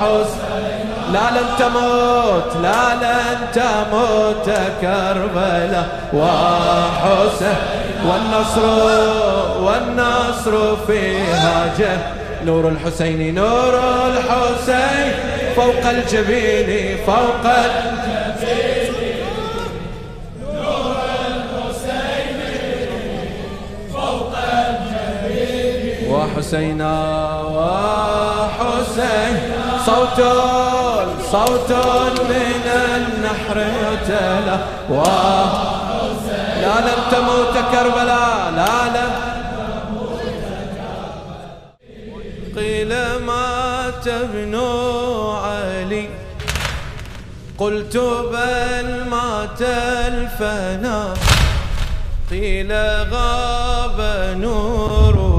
وحسين لا لن تموت لا لن تموت كربلاء وحسين. والنصر والنصر فيها جه نور الحسين نور الحسين. فوق الجبين فوق الجبين نور الحسين فوق الجبين وحسينا وحسين. صوت صوت من النحر يتلى. لا لم تموت كربلاء لا لم قيل مات ابن علي؟ قلت بل مات الفنا قيل غاب نوره.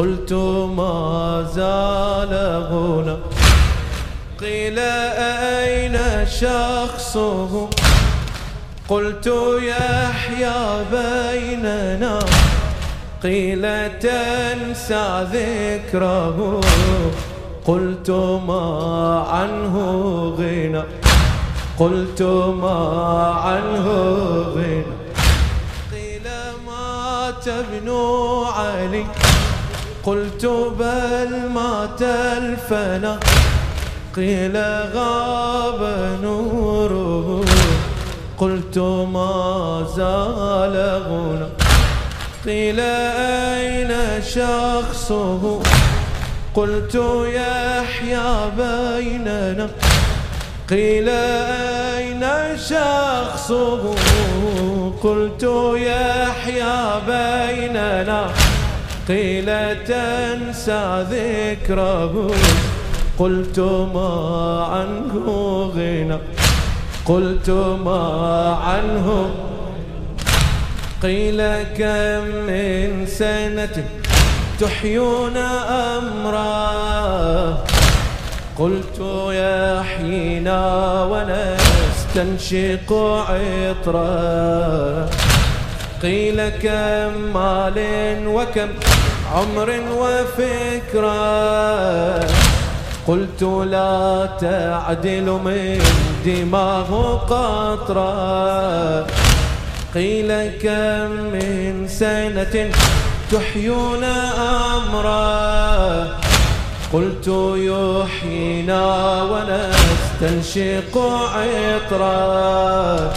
قلت ما زال غنى قيل أين شخصه؟ قلت يحيى بيننا قيل تنسى ذكره. قلت ما عنه غنى؟ قلت ما عنه غنى؟ قيل مات ابن علي؟ قلت بل مات الفنا قيل غاب نوره قلت ما زال غنى قيل أين شخصه قلت يحيى بيننا قيل أين شخصه قلت يحيى بيننا قيل تنسى ذكره قلت ما عنه غنى. قلت ما عنه. قيل كم من سنة تحيون أمرا قلت يحيينا ونستنشق عطرا قيل كم مال وكم عمر وفكرة. قلت لا تعدل من دماغ قطرة. قيل كم من سنة تحيون أمرا. قلت يحيينا ونستنشق عطرا.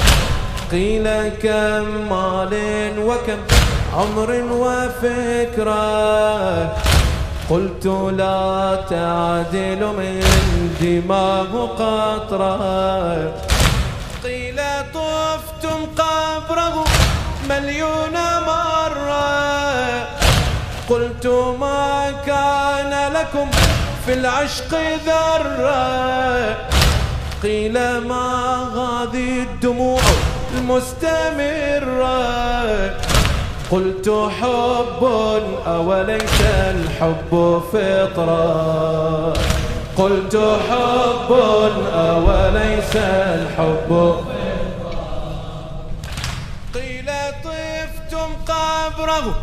قيل كم مال وكم عمر وفكرة؟ قلت لا تعدل من دماغ قطرة. قيل طفتم قبره مليون مرة. قلت ما كان لكم في العشق ذرة؟ قيل ما هذه الدموع المستمرة قلت حب أوليس الحب فطرة. قلت حب أوليس الحب قيل طفتم قبره.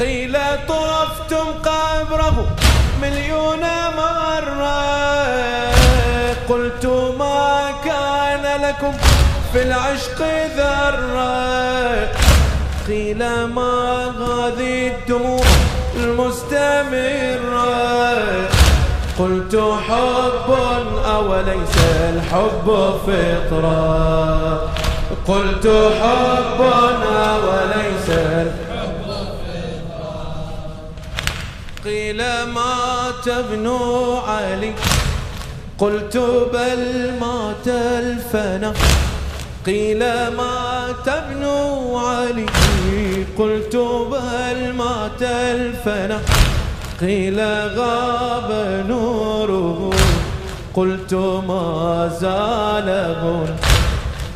قيل طفتم قبره مليون مرة. قلت ما كان لكم في العشق ذرة. قيل ما هذه الدموع المستمرة؟ قلت حب أوليس الحب فطرة. قلت حب أوليس الحب فطرة. قيل مات ابن علي؟ قلت بل مات الفنا قيل مات ابن علي؟ قلت بل مات الفنا. قيل غاب نوره. قلت ما زال غن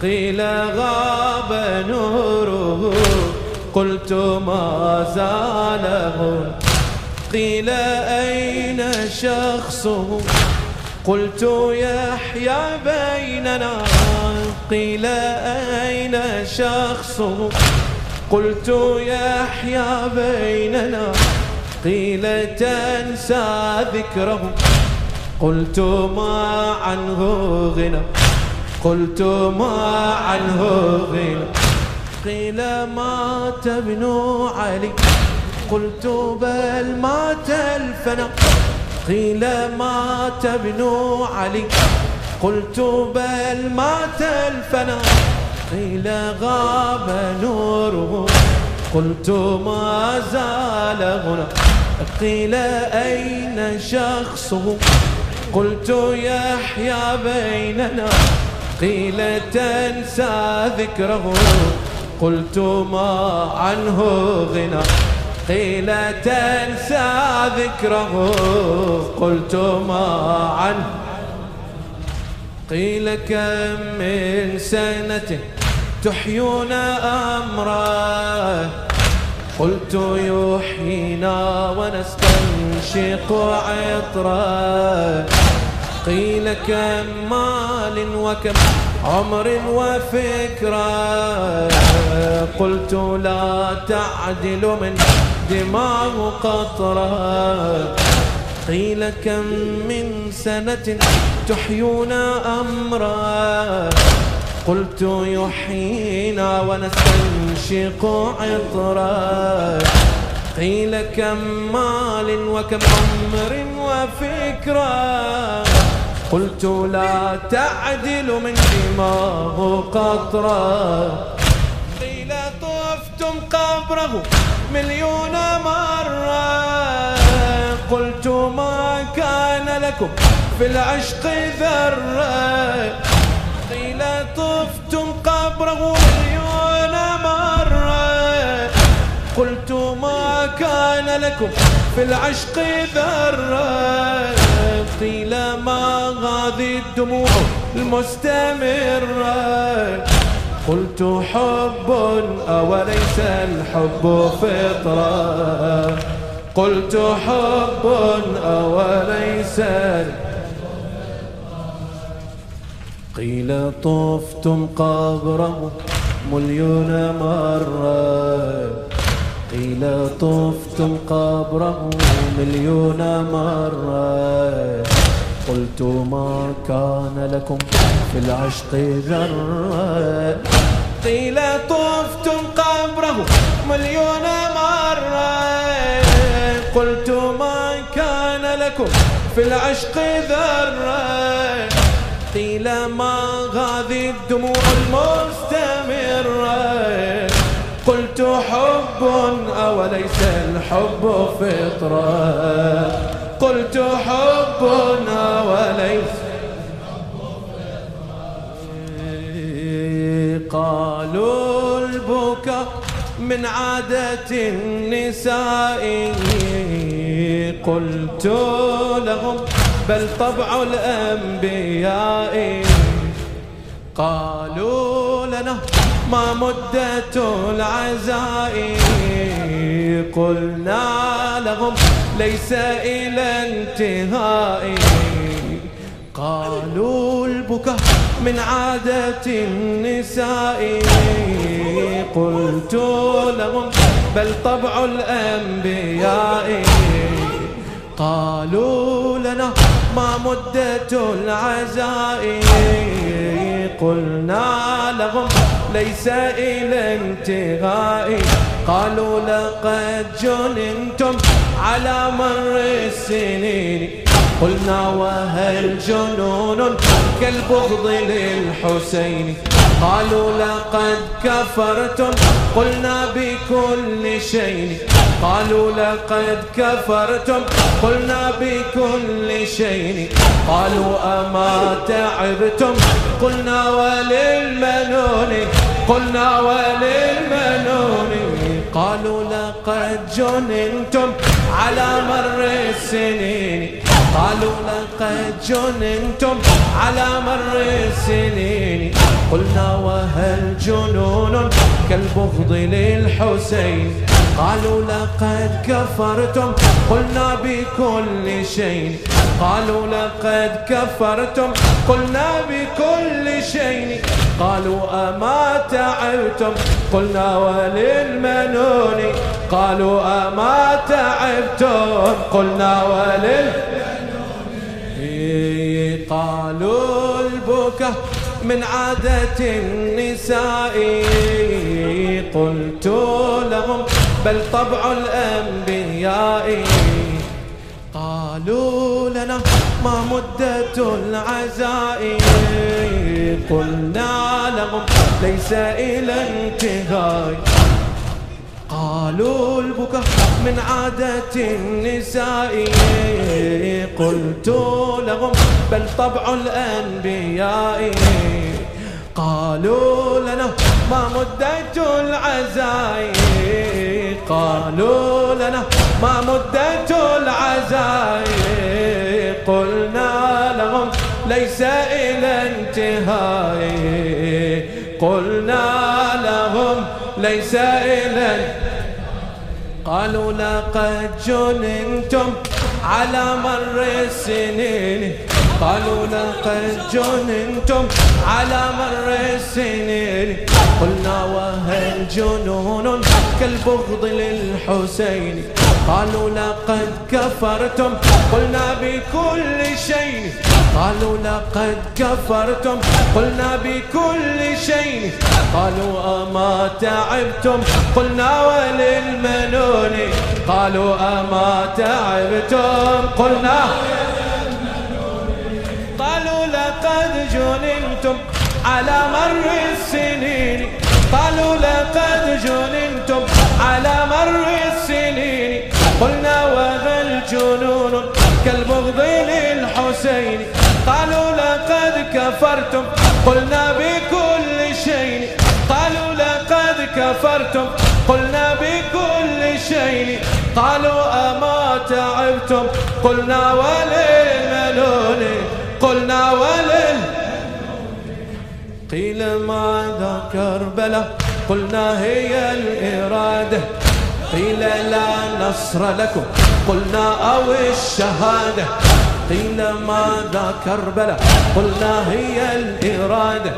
قيل غاب نوره. قلت ما زال غن قيل أين شخصه؟ قلت يحيى بيننا. قيل أين شخصه قلت يحيى بيننا. قيل تنسى ذكره. قلت ما عنه غنى. قلت ما عنه غنى. قيل مات ابن علي. قلت بل مات الفنا قيل مات ابن علي. قلت بل مات الفنا قيل غاب نوره. قلت ما زال هنا قيل أين شخصه؟ قلت يحيا بيننا قيل تنسى ذكره. قلت ما عنه غنى قيل تنسى ذكره. قلت ما عنه قيل كم من سنة تحيون أمره؟ قلت يحيينا ونستنشق عطره. قيل كم مال وكم عمر وفكرة؟ قلت لا تعدل من دماغ قطرة. قيل كم من سنة تحيون أمرا؟ قلت يحيينا ونستنشق عطرا. قيل كم مال وكم عمر وفكرة قلت لا تعدل من دماغ قطرة قيل طفتم قبره مليون مرة. قلت ما كان لكم في العشق ذرة. قيل طفتم قبره مليون مرة. قلت ما كان لكم في العشق ذرة. قيل ما هذه الدموع المستمرة. قلت حب أوليس الحب فطرة. قلت حب أوليس قيل طفتم قبره مليون مرة. قيل طفتم قبره مليون مرة. قلت ما كان لكم في العشق ذرة قيل طفتم قبره مليون مرة. قلت ما كان لكم في العشق ذرة. قيل ما هذه الدموع المستمرة. قلت حب أوليس الحب فطرة. قلت حب أوليس قالوا البكاء من عادة النساء قلت لهم بل طبع الأنبياء قالوا لنا ما مدة العزاء. قلنا لهم ليس إلى انتهاء. قالوا البكاء من عادة النساء قلت لهم بل طبع الأنبياء قالوا لنا ما مدة العزاء قلنا لهم ليس إلى انتهاء قالوا لقد جننتم على مر السنين قلنا وهل جنون كالبغض للحسين؟ قالوا لقد كفرتم قلنا بكل شيء. قالوا لقد كفرتم قلنا بكل شيء. قالوا أما تعبتم؟ قلنا وللمنون قلنا وللمنون. قالوا لقد جننتم على مر السنين. قالوا لقد جننتم على مر السنين. قلنا وهل جنون كالبغض للحسين؟ قالوا لقد كفرتم قلنا بكل شيء. قالوا لقد كفرتم قلنا بكل شيء. قالوا أما تعبتم؟ قلنا وللمنون. قالوا أما تعبتم؟ قلنا وللمنون. قالوا البكاء من عادة النساء. قلت لهم بل طبع الأنبياء. قالوا لنا ما مدة العزاء. قلنا لهم ليس إلى انتهاء. قالوا البكاء من عادة النساء. قلت لهم بل طبع الأنبياء. قالوا لنا ما مدة العزاء. قالوا لنا ما مدة العزاء. قلنا لهم ليس إلى انتهاء. قلنا لهم ليس إلى قالوا لقد جننتم على مر السنين. قالوا لقد جننتم على مر السنين. قلنا وهل جنون كالبغض للحسين؟ قالوا لقد كفرتم. قلنا بكل شيء. قالوا لقد كفرتم. قلنا بكل شيء. قالوا أما تعبتم؟ قلنا وللمنون. قالوا أما تعبتم؟ قلنا قالوا لقد جننتم على مر السنين. قالوا لقد جننتم على مر السنين. قلنا وهل جنون كالبغض للحسين قالوا لقد كفرتم. قلنا بكل شيء. قالوا لقد كفرتم. قلنا بكل شيء. قالوا أما تعبتم؟ قلنا وللملول. قلنا ولل. قيل ماذا كربلاء؟ قلنا هي الإرادة. قيل لا نصر لكم. قلنا أو الشهادة. قيل ماذا كربلاء قلنا هي الإرادة.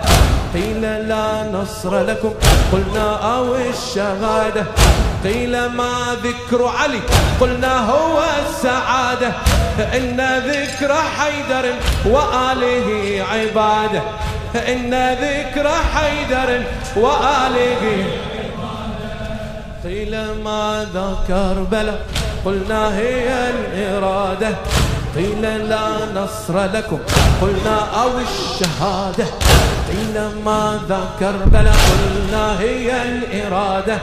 قيل لا نصر لكم. قلنا أو الشهادة. قيل ما ذكر علي. قلنا هو السعادة. إن ذكر حيدر وآله عبادة. إن ذكر حيدر وآله قيل ماذا كربلاء قلنا هي الإرادة. قيل لا نصر لكم قلنا أو الشهادة. قيل ماذا كربلاء قلنا هي الإرادة.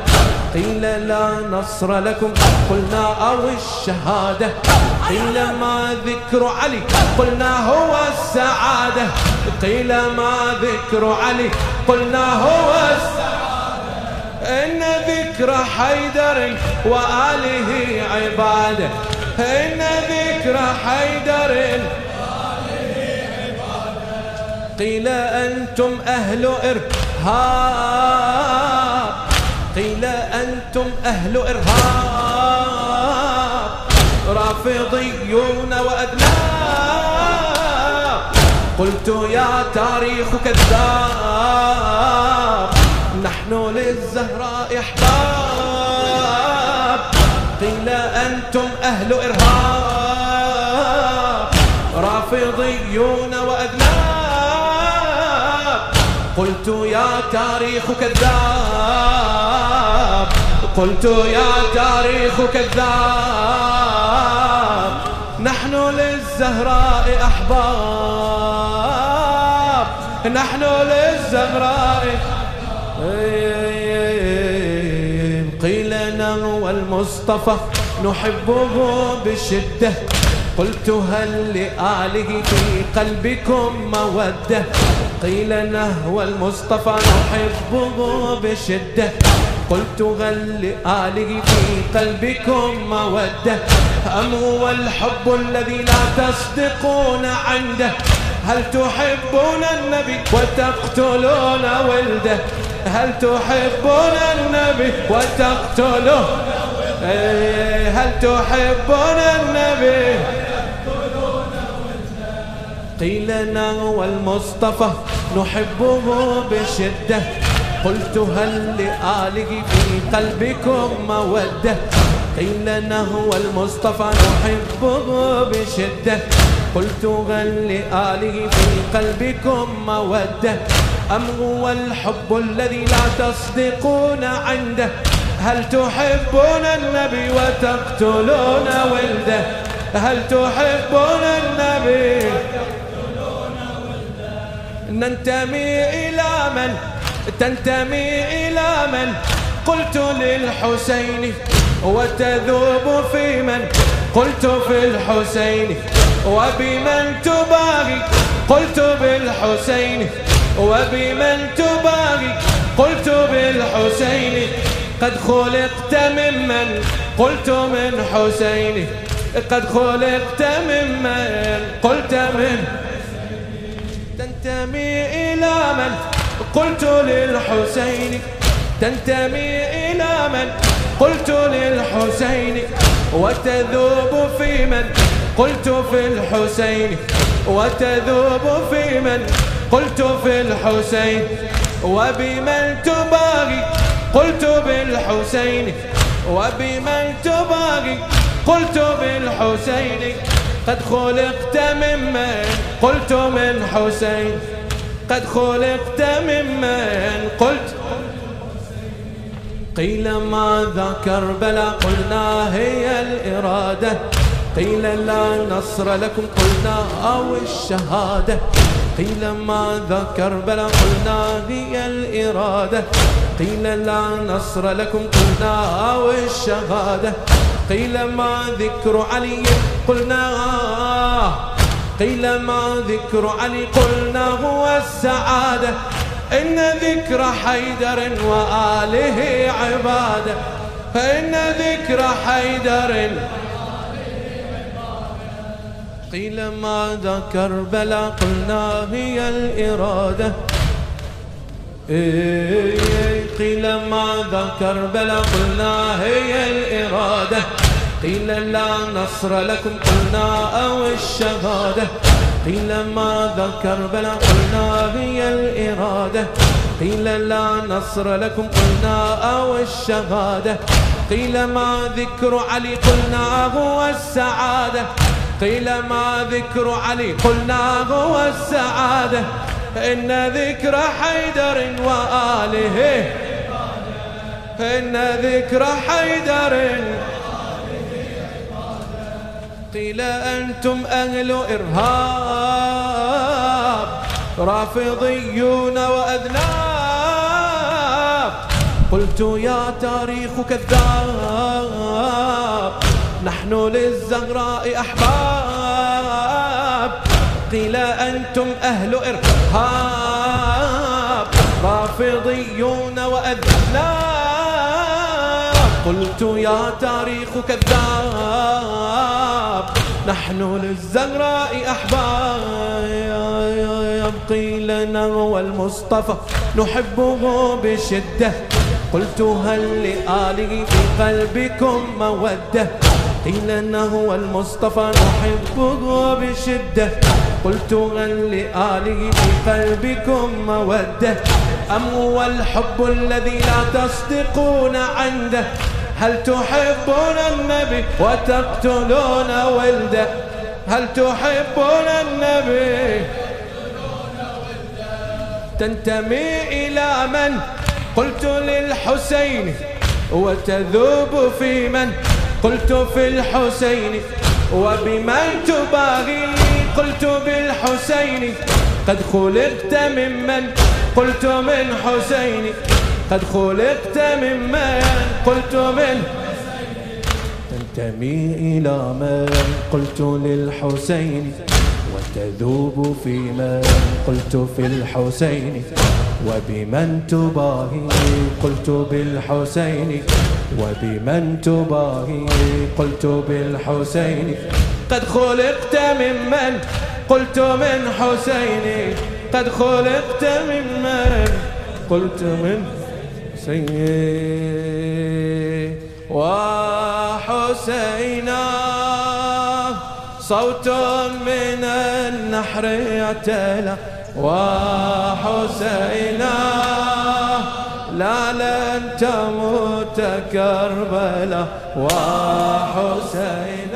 قيل لا نصر لكم قلنا أو الشهادة. قيل ما ذكر علي قلنا هو السعادة. قيل ما ذكر علي قلنا هو السعادة. ذكر حيدر وآله عبادة إن ذكر حيدر قيل أنتم أهل إرهاب. قيل أنتم أهل إرهاب. رافضيون وأذناب. قلت يا تاريخ كذاب. نحن للزهراء إحباب. قيل أنتم أهل إرهاب. رافضيون وأذناب. قلت يا تاريخ كذاب. قلت يا تاريخ كذاب. نحن للزهراء أحباب. نحن للزهراء قيل نهو المصطفى نحبه بشدة. قلت هل لآله في قلبكم مودة؟ قيل نهو المصطفى نحبه بشدة. قلت هل لآله في قلبكم مودة؟ أم هو الحب الذي لا تصدقون عنده؟ هل تحبون النبي وتقتلون ولده؟ هل تحبون النبي وتقتلون هل تحبون النبي؟ قيل نهو المصطفى نحبه بشدة. قلت هل لآله في قلبكم مودة؟ قيل نهو المصطفى نحبه بشدة. قلت هل لآله في قلبكم مودة. أم هو الحب الذي لا تصدقون عنده؟ هل تحبون النبي وتقتلون ولده؟ هل تحبون النبي ننتمي إلى من؟ تنتمي إلى من؟ قلت للحسين وتذوب في من قلت في الحسين وبمن تباغي قلت بالحسين وبمن تباغي قلت بالحسين قد خلقت ممن قلت من حسين قد خلقت ممن قلت من تنتمي إلى من قلت للحسين تنتمي إلى من قلت للحسين وتذوب في من؟ قلت في الحسين وتذوب في من؟ قلت في الحسين وبمن تباغي قلت بالحسين وبمن تباغي قلت بالحسين قد خلقت ممن قلت من حسين قد خلقت ممن قلت قيل ماذا كربلاء قلنا هي الإرادة. قيل لا نصر لكم قلنا أو الشهادة. قيل ماذا كربلاء قلنا هي الإرادة. قيل لا نصر لكم قلنا أو الشهادة. قيل ما ذكر علي قلنا قيل ما ذكر علي قلنا هو السعادة. إن ذكر حيدر وآله عبادة. فإن ذكر حيدر قيل ماذا كربلاء قلنا هي الإرادة. قيل ماذا كربلاء قلنا هي الإرادة. قيل لا نصر لكم قلنا أو الشهادة. قيل ماذا كربلاء قلنا هي الإرادة. قيل لا نصر لكم قلنا أو الشهادة. قيل ما ذكر علي قلنا هو السعادة. قيل ما ذكر علي قلنا هو السعادة. إن ذكر حيدر وآله. إن ذكر حيدر قيل أنتم أهل إرهاب. رافضيون وأذناب. قلت يا تاريخ كذاب نحن للزهراء أحباب. قيل أنتم أهل إرهاب. رافضيون وأذناب. قلت يا تاريخ كذاب نحن للزهراء أحباب قيل نروى المصطفى نحبه بشدة. قلت هل لآله في قلبكم مودة؟ قيل هو المصطفى نحبه بشدة. قلت هل لآله في قلبكم مودة؟ أم هو الحب الذي لا تصدقون عنده؟ هل تحبون النبي وتقتلون ولده؟ هل تحبون النبي تنتمي إلى من؟ قلت للحسين وتذوب في من؟ قلت في الحسين وبمن تباغي؟ قلت بالحسين قد خلقت ممن قلت من حسين. قد خلقت ممن قلت من؟ تنتمي إلى من قلت للحسين وتذوب في من قلت في الحسين وبمن تباهي قلت بالحسين وبمن تباهي قلت بالحسين قد خلقت ممن قلت من حسين قد خلقت ممن قلت من حسين وحسينا صوت من النحر يتلى وحسينا لا لن تموت كربلا وحسينا